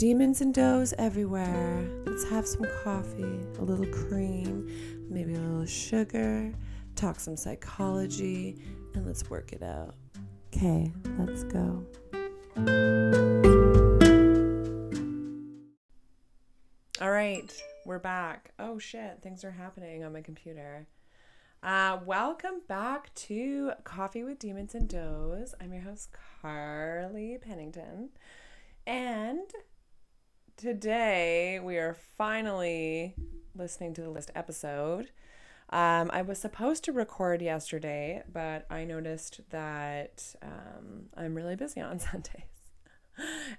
Demons and does everywhere. Let's have some coffee, a little cream, maybe a little sugar, talk some psychology, and let's work it out. Okay, let's go. All right, we're back. Oh shit, things are happening on my computer. Uh, welcome back to Coffee with Demons and Does. I'm your host, Carlie Pennington. And today we are finally listening to the list episode. Um, I was supposed to record yesterday, but I noticed that um, I'm really busy on Sundays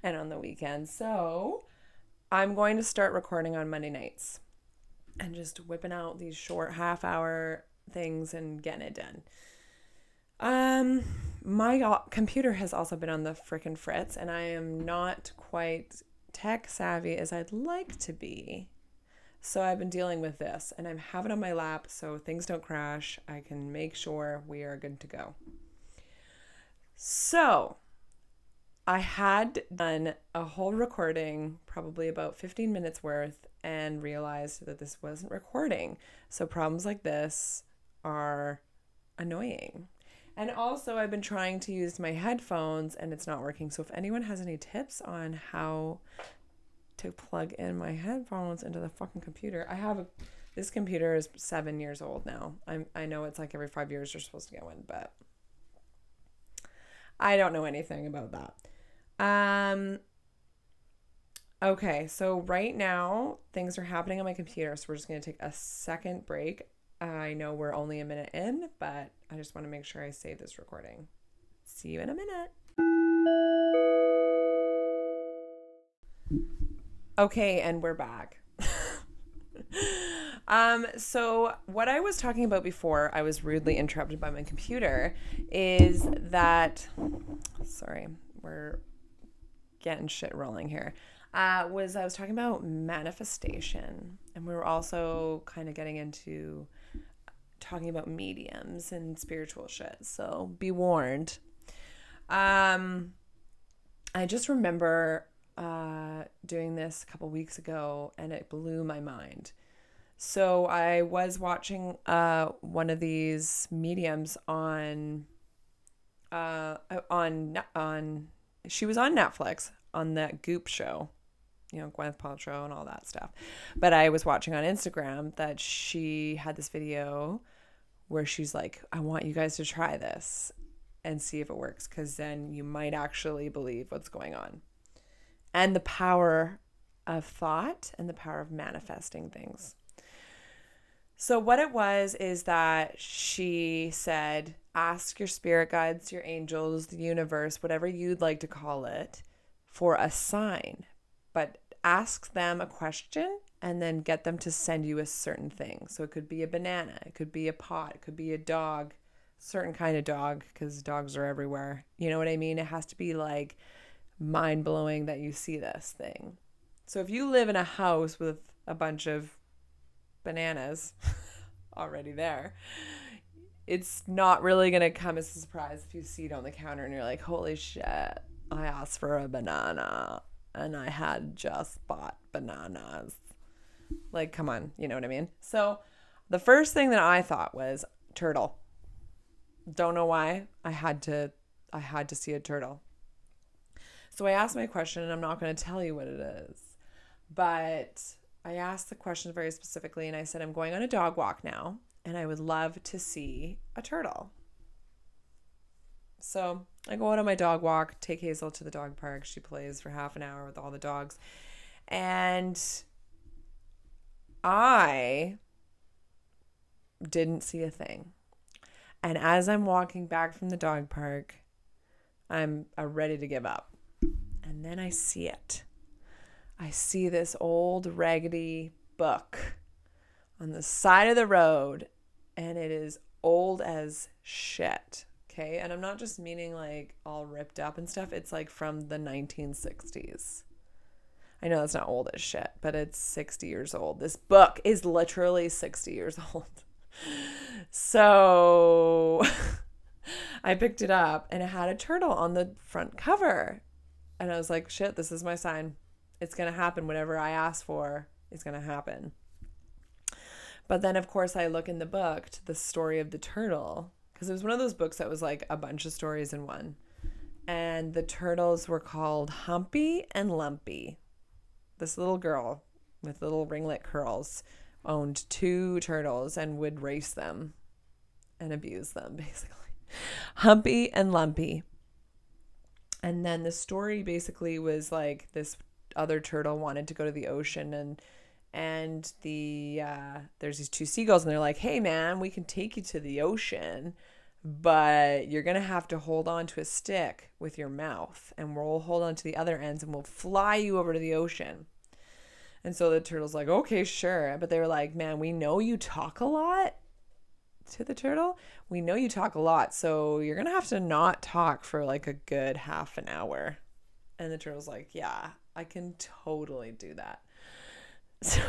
and on the weekends. So I'm going to start recording on Monday nights and just whipping out these short half hour things and getting it done. Um, my computer has also been on the frickin' fritz, and I am not quite tech savvy as I'd like to be. So I've been dealing with this, and I'm having it on my lap so things don't crash. I can make sure we are good to go. So I had done a whole recording, probably about 15 minutes worth, and realized that this wasn't recording. So problems like this are annoying. And also, I've been trying to use my headphones and it's not working. So, if anyone has any tips on how to plug in my headphones into the fucking computer, I have a, this computer is seven years old now. I'm, I know it's like every five years you're supposed to get one, but I don't know anything about that. Um, okay, so right now things are happening on my computer, so we're just going to take a second break. I know we're only a minute in, but I just want to make sure I save this recording. See you in a minute. Okay, and we're back. um, so what I was talking about before I was rudely interrupted by my computer is that sorry, we're getting shit rolling here. Uh, was I was talking about manifestation, and we were also kind of getting into talking about mediums and spiritual shit. So be warned. Um, I just remember uh, doing this a couple weeks ago and it blew my mind. So I was watching uh, one of these mediums on uh, on on she was on Netflix on that Goop show, you know, Gwyneth Paltrow and all that stuff. But I was watching on Instagram that she had this video where she's like, I want you guys to try this and see if it works because then you might actually believe what's going on. And the power of thought and the power of manifesting things. So, what it was is that she said, Ask your spirit guides, your angels, the universe, whatever you'd like to call it, for a sign. But ask them a question and then get them to send you a certain thing. So it could be a banana, it could be a pot, it could be a dog, certain kind of dog because dogs are everywhere. You know what I mean? It has to be like mind blowing that you see this thing. So if you live in a house with a bunch of bananas already there, it's not really going to come as a surprise if you see it on the counter and you're like, holy shit, I asked for a banana and I had just bought bananas. Like, come on, you know what I mean? So, the first thing that I thought was turtle. Don't know why. I had to I had to see a turtle. So I asked my question and I'm not going to tell you what it is. But I asked the question very specifically and I said I'm going on a dog walk now and I would love to see a turtle. So I go out on my dog walk, take Hazel to the dog park. She plays for half an hour with all the dogs. And I didn't see a thing. And as I'm walking back from the dog park, I'm uh, ready to give up. And then I see it. I see this old raggedy book on the side of the road, and it is old as shit. Okay. And I'm not just meaning like all ripped up and stuff, it's like from the 1960s. I know that's not old as shit, but it's 60 years old. This book is literally 60 years old. So I picked it up and it had a turtle on the front cover. And I was like, shit, this is my sign. It's going to happen. Whatever I ask for is going to happen. But then, of course, I look in the book to the story of the turtle because it was one of those books that was like a bunch of stories in one. And the turtles were called Humpy and Lumpy. This little girl with little ringlet curls owned two turtles and would race them and abuse them, basically. Humpy and Lumpy. And then the story basically was like this other turtle wanted to go to the ocean and and the uh, there's these two seagulls and they're like hey man we can take you to the ocean but you're gonna have to hold on to a stick with your mouth and we'll hold on to the other ends and we'll fly you over to the ocean. And so the turtle's like okay sure. But they were like man we know you talk a lot to the turtle. We know you talk a lot so you're gonna have to not talk for like a good half an hour. And the turtle's like yeah i can totally do that. So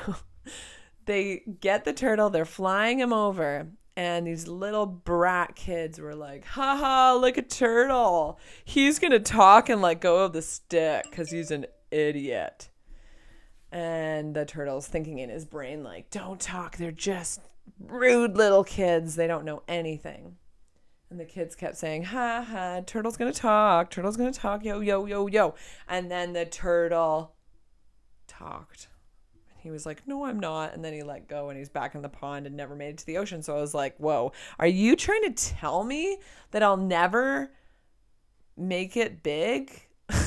they get the turtle, they're flying him over, and these little brat kids were like, haha, look at turtle. He's going to talk and let go of the stick because he's an idiot. And the turtle's thinking in his brain, like, don't talk. They're just rude little kids. They don't know anything. And the kids kept saying, ha ha, turtle's gonna talk, turtle's gonna talk, yo, yo, yo, yo. And then the turtle talked. He was like, No, I'm not. And then he let go and he's back in the pond and never made it to the ocean. So I was like, Whoa, are you trying to tell me that I'll never make it big?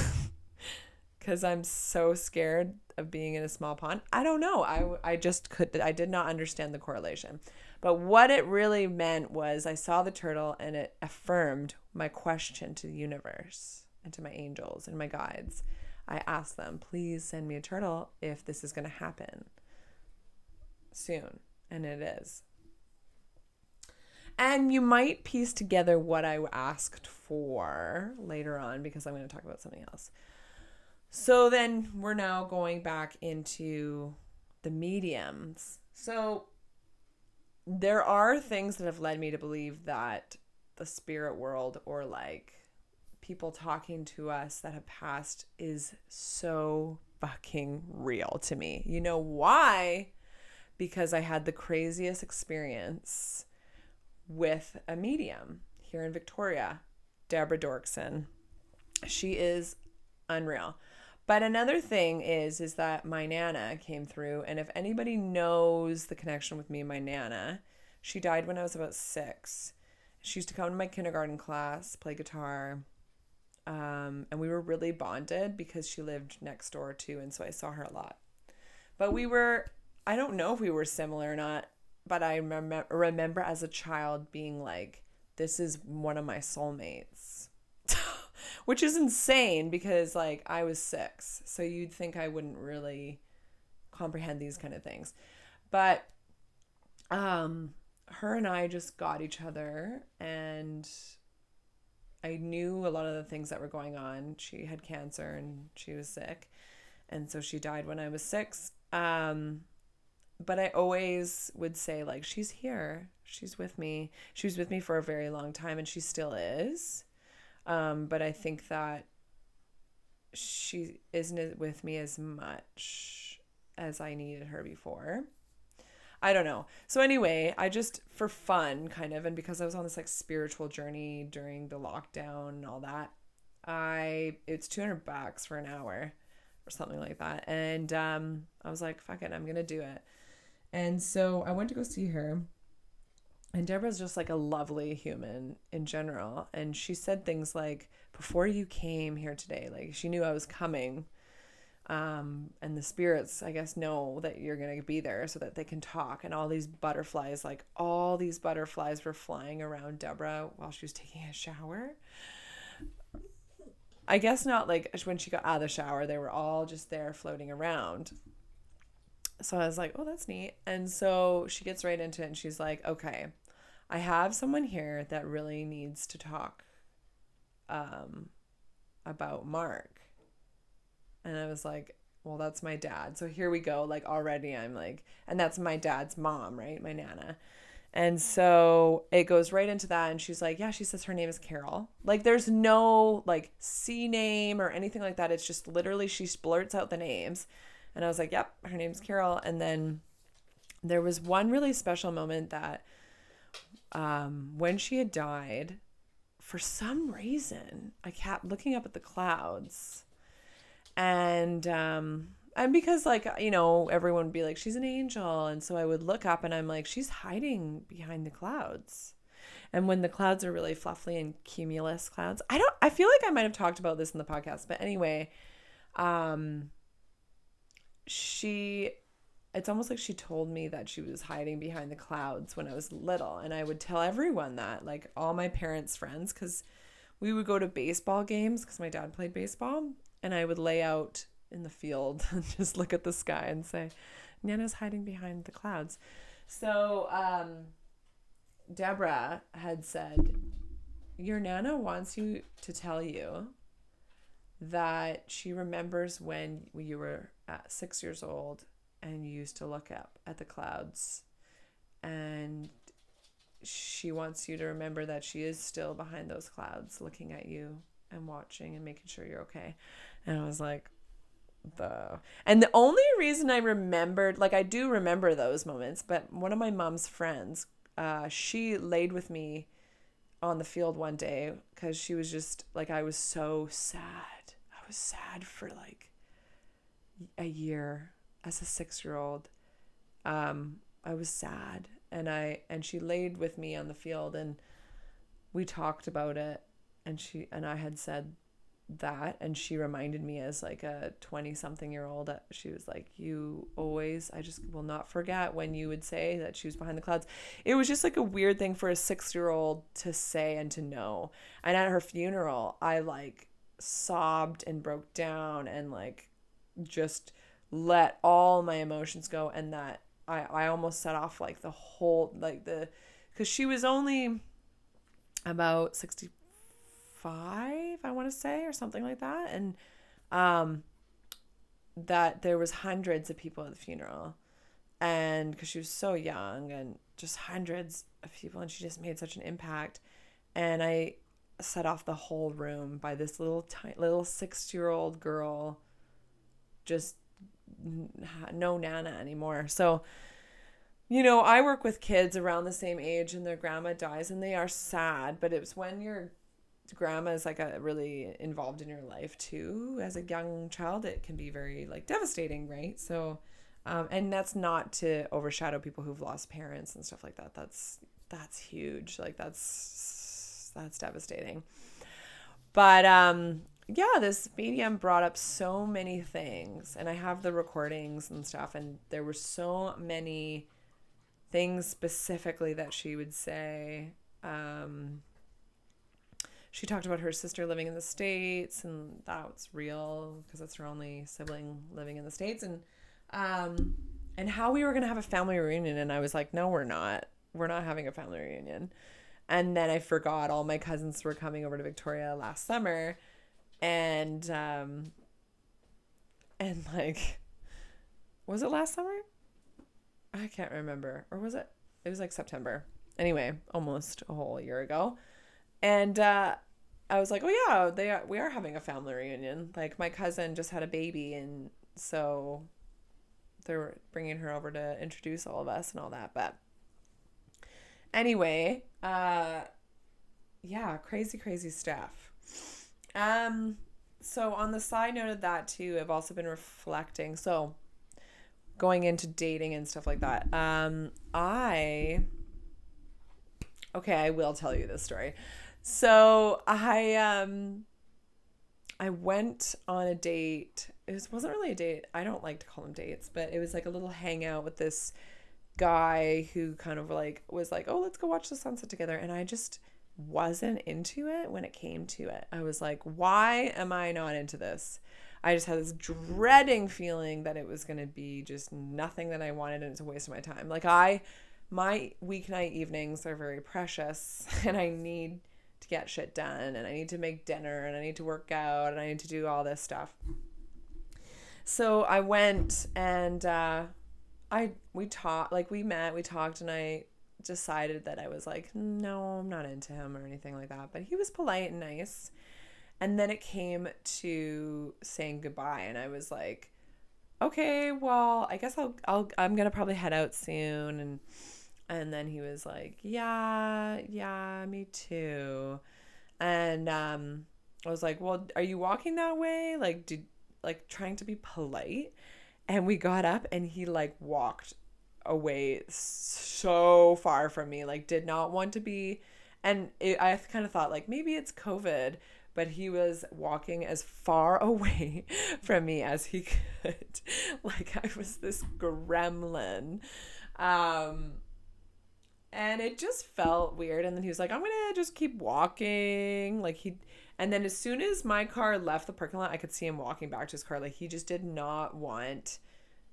Because I'm so scared of being in a small pond. I don't know. I, I just could, I did not understand the correlation. But what it really meant was I saw the turtle and it affirmed my question to the universe and to my angels and my guides. I asked them, please send me a turtle if this is going to happen soon. And it is. And you might piece together what I asked for later on because I'm going to talk about something else. So then we're now going back into the mediums. So there are things that have led me to believe that the spirit world or like people talking to us that have passed is so fucking real to me. You know why? Because I had the craziest experience with a medium here in Victoria, Deborah Dorkson. She is unreal. But another thing is is that my nana came through and if anybody knows the connection with me and my nana, she died when I was about 6. She used to come to my kindergarten class, play guitar, um, and we were really bonded because she lived next door too, and so I saw her a lot. But we were, I don't know if we were similar or not, but I rem- remember as a child being like, this is one of my soulmates. Which is insane because like I was six, so you'd think I wouldn't really comprehend these kind of things. But um her and I just got each other and I knew a lot of the things that were going on. She had cancer and she was sick. And so she died when I was six. Um, but I always would say, like, she's here. She's with me. She was with me for a very long time and she still is. Um, but I think that she isn't with me as much as I needed her before. I don't know. So anyway, I just for fun kind of and because I was on this like spiritual journey during the lockdown and all that, I it's 200 bucks for an hour or something like that. And um I was like, fuck it, I'm going to do it. And so I went to go see her. And Deborah's just like a lovely human in general. And she said things like, Before you came here today, like she knew I was coming um, and the spirits i guess know that you're going to be there so that they can talk. And all these butterflies like all these butterflies were flying around deborah while she was taking a shower. I guess not like when she got out of the shower they were all just there floating around. So i was like oh that's neat. And so she gets right into it and she's like okay i have someone here that really needs to talk um, about mark and I was like, well, that's my dad. So here we go. Like already I'm like, and that's my dad's mom, right? My nana. And so it goes right into that. And she's like, Yeah, she says her name is Carol. Like, there's no like C name or anything like that. It's just literally she blurts out the names. And I was like, Yep, her name's Carol. And then there was one really special moment that um, when she had died, for some reason, I kept looking up at the clouds. And um, and because like you know everyone would be like she's an angel. And so i would look up and i'm like she's hiding behind the clouds. And when the clouds are really fluffy and cumulus clouds i don't i feel like i might have talked about this in the podcast but anyway um she it's almost like she told me that she was hiding behind the clouds when i was little. And i would tell everyone that like all my parents friends because we would go to baseball games because my dad played baseball and i would lay out in the field and just look at the sky and say, Nana's hiding behind the clouds. So, um, Deborah had said, Your Nana wants you to tell you that she remembers when you were six years old and you used to look up at the clouds. And she wants you to remember that she is still behind those clouds looking at you and watching and making sure you're okay. And I was like, the and the only reason I remembered like I do remember those moments, but one of my mom's friends, uh, she laid with me on the field one day because she was just like I was so sad. I was sad for like a year as a six year old. Um, I was sad and I and she laid with me on the field and we talked about it and she and I had said that and she reminded me as like a 20 something year old she was like you always i just will not forget when you would say that she was behind the clouds. It was just like a weird thing for a 6 year old to say and to know. And at her funeral i like sobbed and broke down and like just let all my emotions go and that i i almost set off like the whole like the cuz she was only about 60 five, I want to say, or something like that. And um, that there was hundreds of people at the funeral, and because she was so young, and just hundreds of people, and she just made such an impact. And I set off the whole room by this little tiny, little six year old girl, just no nana anymore. So you know, I work with kids around the same age and their grandma dies and they are sad, but it was when your grandma is like a really involved in your life too. As a young child it can be very like devastating right? So um, and that's not to overshadow people who've lost parents and stuff like that. That's that's huge. Like that's that's devastating. But um yeah this medium brought up so many things and i have the recordings and stuff and there were so many things specifically that she would say um she talked about her sister living in the states and that's real because that's her only sibling living in the states. And um and how we were going to have a family reunion and I was like no we're not. We're not having a family reunion. And then I forgot all my cousins were coming over to Victoria last summer and um and like was it last summer? I can't remember. Or was it? It was like September. Anyway almost a whole year ago and uh I was like, oh yeah, they are, we are having a family reunion. Like my cousin just had a baby, and so they're bringing her over to introduce all of us and all that. But anyway, uh, yeah, crazy, crazy stuff. Um, so on the side note of that too, I've also been reflecting. So going into dating and stuff like that. Um, I okay, I will tell you this story. So I um I went on a date. It was, wasn't really a date. I don't like to call them dates, but it was like a little hangout with this guy who kind of like was like, "Oh, let's go watch the sunset together." And I just wasn't into it when it came to it. I was like, "Why am I not into this?" I just had this dreading feeling that it was going to be just nothing that I wanted and it's a waste of my time. Like I my weeknight evenings are very precious and I need to get shit done and I need to make dinner and I need to work out and I need to do all this stuff. So I went and uh, I we talked like we met, we talked and I decided that I was like, no, I'm not into him or anything like that. But he was polite and nice. And then it came to saying goodbye, and I was like, okay, well, I guess I'll, I'll I'm gonna probably head out soon. And and then he was like, yeah, yeah, me too. And um, I was like, well, are you walking that way? Like, did like trying to be polite? And we got up, and he like walked away so far from me, like did not want to be. And it, I kind of thought like maybe it's COVID, but he was walking as far away from me as he could, like I was this gremlin. Um, and it just felt weird. And then he was like, "I'm gonna just keep walking," like he. And then as soon as my car left the parking lot, I could see him walking back to his car. Like he just did not want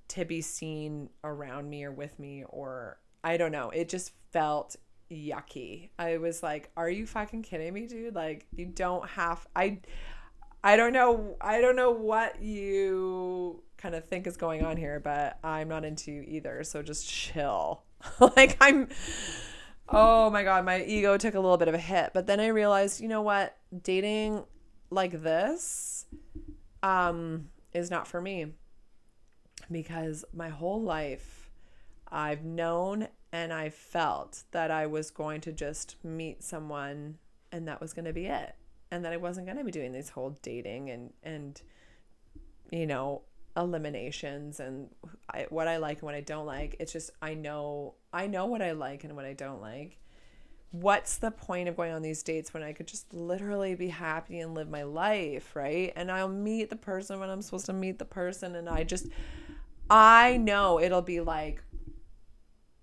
to be seen around me or with me or I don't know. It just felt yucky. I was like, "Are you fucking kidding me, dude? Like you don't have I I don't know I don't know what you kind of think is going on here, but I'm not into you either. So just chill." like I'm Oh my god, my ego took a little bit of a hit, but then I realized, you know what? Dating like this um is not for me because my whole life I've known and I felt that I was going to just meet someone and that was going to be it. And that I wasn't going to be doing this whole dating and and you know, eliminations and I, what I like and what I don't like. It's just I know I know what I like and what I don't like. What's the point of going on these dates when I could just literally be happy and live my life, right? And I'll meet the person when I'm supposed to meet the person and I just I know it'll be like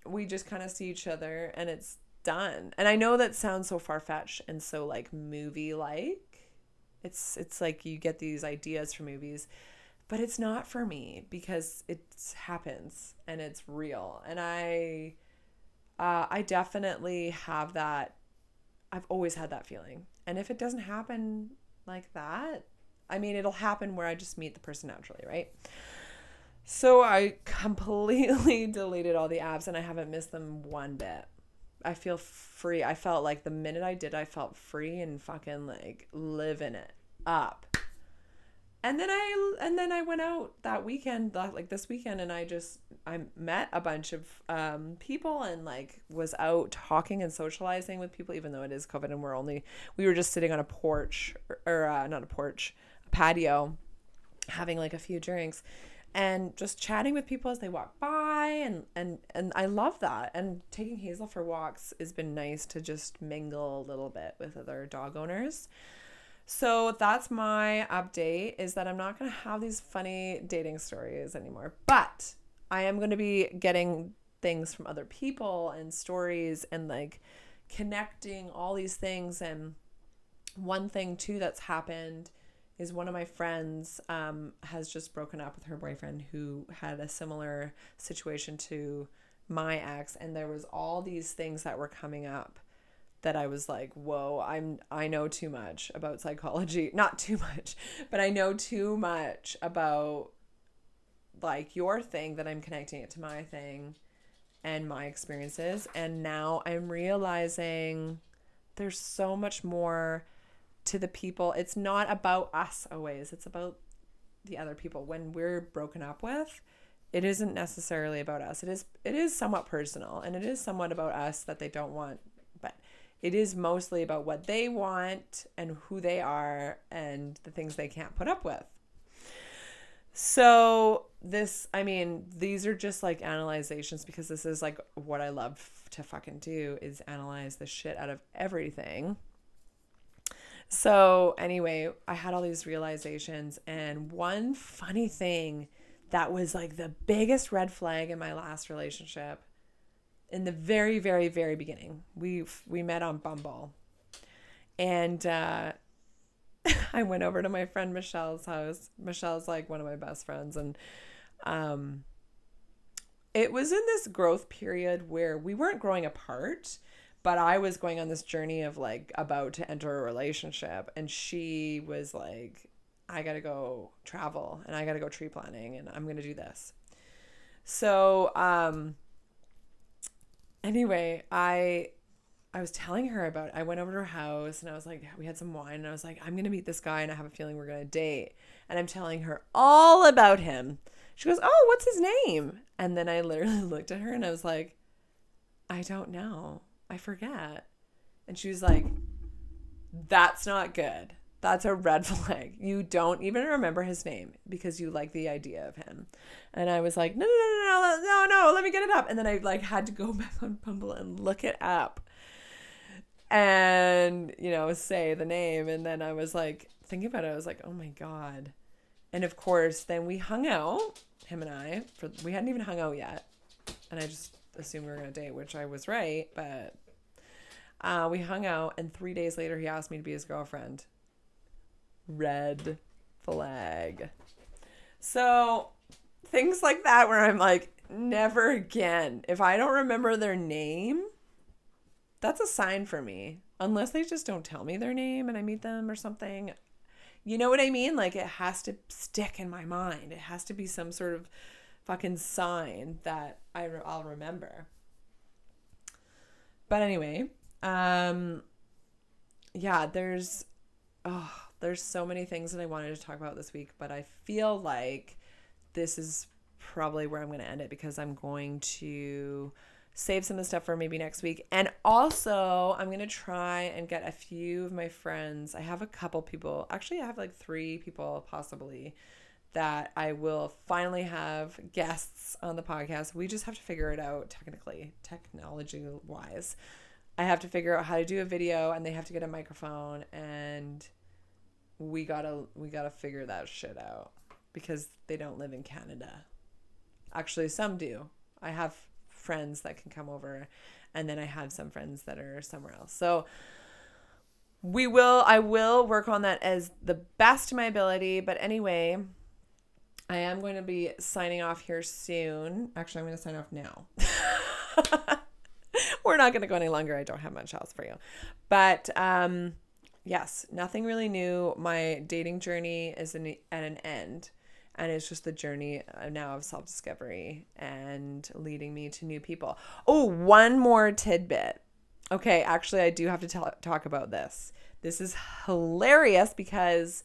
we just kind of see each other and it's done. And I know that sounds so far fetched and so like movie like. It's it's like you get these ideas from movies, but it's not for me because it happens and it's real. And I uh, I definitely have that. I've always had that feeling. And if it doesn't happen like that, I mean, it'll happen where I just meet the person naturally, right? So I completely deleted all the apps and I haven't missed them one bit. I feel free. I felt like the minute I did, I felt free and fucking like living it up. And then I and then I went out that weekend, like this weekend, and I just I met a bunch of um, people and like was out talking and socializing with people, even though it is COVID and we're only we were just sitting on a porch or, or uh, not a porch, a patio, having like a few drinks and just chatting with people as they walk by and and and I love that and taking Hazel for walks has been nice to just mingle a little bit with other dog owners. So that's my update is that I'm not going to have these funny dating stories anymore, but I am going to be getting things from other people and stories and like connecting all these things. And one thing too that's happened is one of my friends um, has just broken up with her boyfriend who had a similar situation to my ex. And there was all these things that were coming up that I was like, "Whoa, I'm I know too much about psychology. Not too much, but I know too much about like your thing that I'm connecting it to my thing and my experiences and now I'm realizing there's so much more to the people. It's not about us always. It's about the other people. When we're broken up with, it isn't necessarily about us. It is it is somewhat personal and it is somewhat about us that they don't want, it is mostly about what they want and who they are and the things they can't put up with. So this, I mean, these are just like analyzations because this is like what I love to fucking do is analyze the shit out of everything so, anyway, I had all these realizations, and one funny thing that was like the biggest red flag in my last relationship in the very, very, very beginning. We we met on Bumble, and uh, I went over to my friend Michelle's house. Michelle's like one of my best friends, and um, it was in this growth period where we weren't growing apart but I was going on this journey of like about to enter a relationship and she was like I got to go travel and I got to go tree planting and I'm to do this. So um anyway, I I was telling her about I went over to her house and I was like, we had some wine and I was like, I'm gonna meet this guy and I have a feeling we're gonna date. And I'm telling her all about him. She goes, Oh, what's his name? And then I literally looked at her and I was like, I don't know. I forget. And she was like, That's not good. That's a red flag. You don't even remember his name because you like the idea of him. And I was like, no, no, no, no, no, no, let me get it up. And then I like had to go back on Bumble and look it up and, you know, say the name. And then I was like, thinking about it, I was like, oh my God. And of course, then we hung out, him and I, for we hadn't even hung out yet. And I just assumed we were going to date, which I was right. But uh, we hung out, and three days later, he asked me to be his girlfriend red flag. So things like that where I'm like, never again. If I don't remember their name, that's a sign for me. Unless they just don't tell me their name and I meet them or something. You know what I mean? Like it has to stick in my mind. It has to be some sort of fucking sign that I I'll remember. But anyway, um yeah, there's oh, there's so many things that I wanted to talk about this week, but I feel like this is probably where I'm going to end it because I'm going to save some of the stuff for maybe next week. And also, I'm going to try and get a few of my friends. I have a couple people, actually, I have like three people possibly that I will finally have guests on the podcast. We just have to figure it out technically, technology wise. I have to figure out how to do a video and they have to get a microphone and we gotta we gotta figure that shit out because they don't live in Canada. Actually, some do. I have friends that can come over, and then I have some friends that are somewhere else. So we will. I will work on that as the best of my ability. But anyway, I am going to be signing off here soon. Actually, I'm going to sign off now. We're not going to go any longer. I don't have much else for you, but um yes, nothing really new. My dating journey is in, at an end. And it's just the journey now of self discovery and leading me to new people. Oh, one more tidbit. Okay, actually, I do have to tell, talk about this. This is hilarious because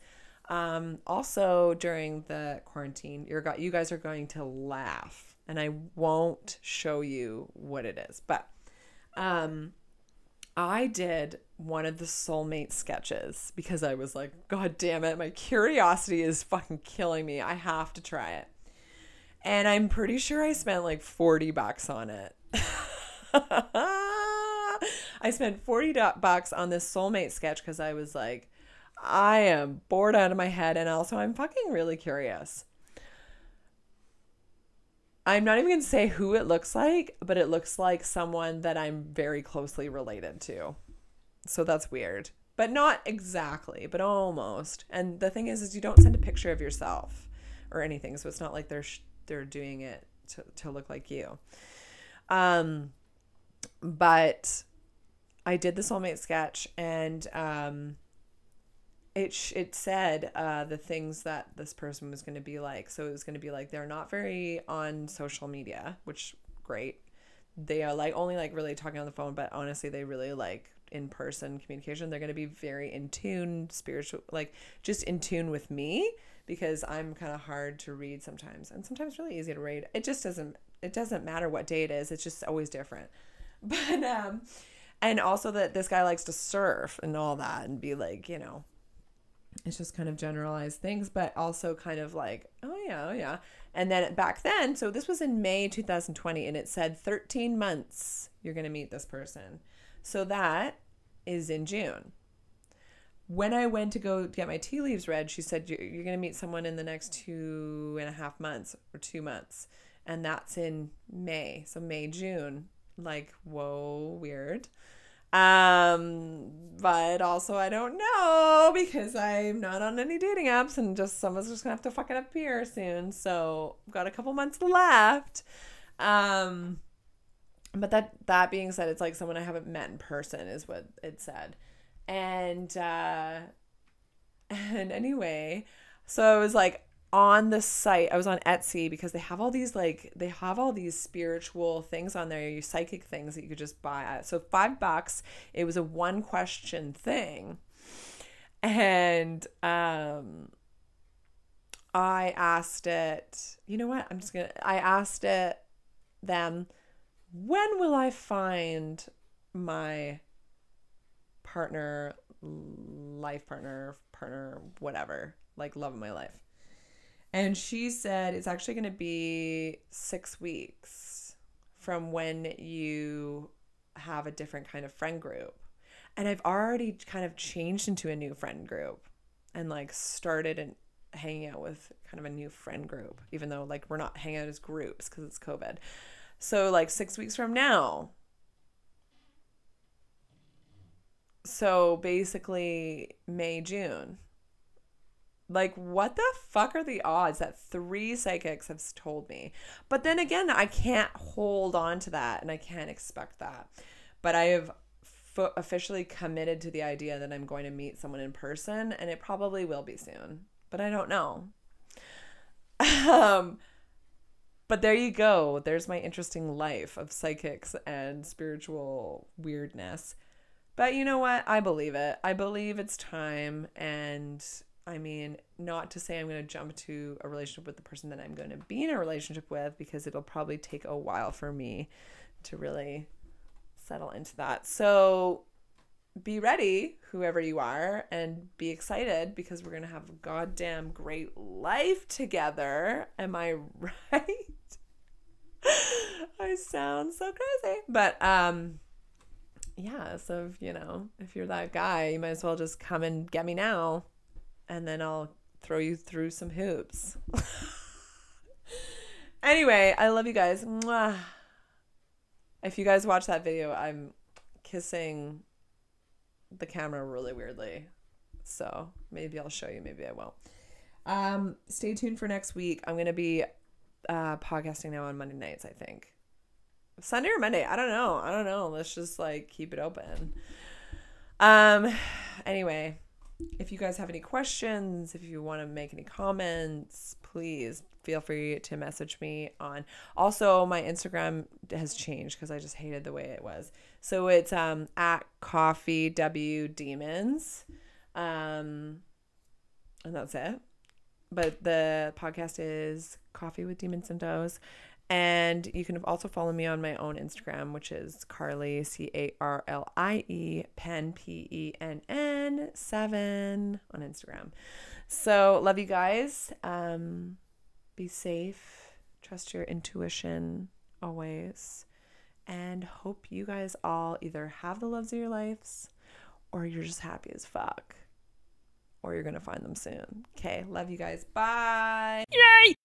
um, also during the quarantine, you're got you guys are going to laugh, and I won't show you what it is, but um, I did one of the soulmate sketches because I was like, God damn it, my curiosity is fucking killing me. I have to try it. And I'm pretty sure I spent like 40 bucks on it. I spent 40 bucks on this soulmate sketch because I was like, I am bored out of my head. And also, I'm fucking really curious. I'm not even going to say who it looks like, but it looks like someone that I'm very closely related to. So that's weird. But not exactly, but almost. And the thing is is you don't send a picture of yourself or anything, so it's not like they're sh- they're doing it to to look like you. Um but I did the soulmate sketch and um it it said uh, the things that this person was going to be like. So it was going to be like they're not very on social media, which great. They are like only like really talking on the phone, but honestly, they really like in person communication. They're going to be very in tune, spiritual, like just in tune with me because I'm kind of hard to read sometimes, and sometimes really easy to read. It just doesn't it doesn't matter what day it is. It's just always different. But um, and also that this guy likes to surf and all that, and be like you know it's just kind of generalized things, but also kind of like, oh yeah, oh yeah. And then back then, so this was in May 2020, and it said 13 months you're going to meet this person. So that is in June. When I went to go get my tea leaves read, she said, You're going to meet someone in the next two and a half months or two months. And that's in May. So May, June. Like, whoa, weird. Um, but also I don't know because I'm not on any dating apps and just someone's just gonna have to fucking appear soon. So I've got a couple months left. Um, but that that being said, it's like someone I haven't met in person is what it said, and uh, and anyway, so I was like, on the site, I was on Etsy because they have all these like they have all these spiritual things on there, you psychic things that you could just buy. So five bucks. It was a one question thing. And um I asked it, you know what? I'm just gonna I asked it them, when will I find my partner, life partner, partner, whatever, like love of my life? And she said it's actually going to be six weeks from when you have a different kind of friend group. And I've already kind of changed into a new friend group and like started and hanging out with kind of a new friend group, even though like we're not hanging out as groups because it's COVID. So, like six weeks from now. So, basically, May, June. Like, what the fuck are the odds that three psychics have told me? But then again, I can't hold on to that and I can't expect that. But I have officially committed to the idea that I'm going to meet someone in person and it probably will be soon, but I don't know. um, but there you go. There's my interesting life of psychics and spiritual weirdness. But you know what? I believe it. I believe it's time and I mean, not to say I'm going to jump to a relationship with the person that I'm going to be in a relationship with because it'll probably take a while for me to really settle into that. So be ready, whoever you are, and be excited because we're going to have a goddamn great life together. Am I right? I sound so crazy. But, um, yeah, so, if, you know, if you're that guy, you might as well just come and get me now and then I'll throw you through some hoops. anyway, I love you guys. Mwah. If you guys watch that video, I'm kissing the camera really weirdly. So maybe I'll show you, maybe I won't. Um, stay tuned for next week. I'm gonna be uh podcasting now on Monday nights, I think. Sunday or Monday. I don't know. I don't know. Let's just like keep it open. Um anyway, if you guys have any questions, if you want to make any comments, please feel free to message me on. Also, my Instagram has changed because I just hated the way it was. So it's um at coffee w demons, um, and that's it. But the podcast is Coffee with Demons and Does, and you can also follow me on my own Instagram, which is Carlie, C A R L I E, Pen, P E N N, seven on Instagram. So, love you guys. Um, be safe. Trust your intuition always. And hope you guys all either have the loves of your lives or you're just happy as fuck. Or you're going to find them soon. Okay. Love you guys. Bye. Yay!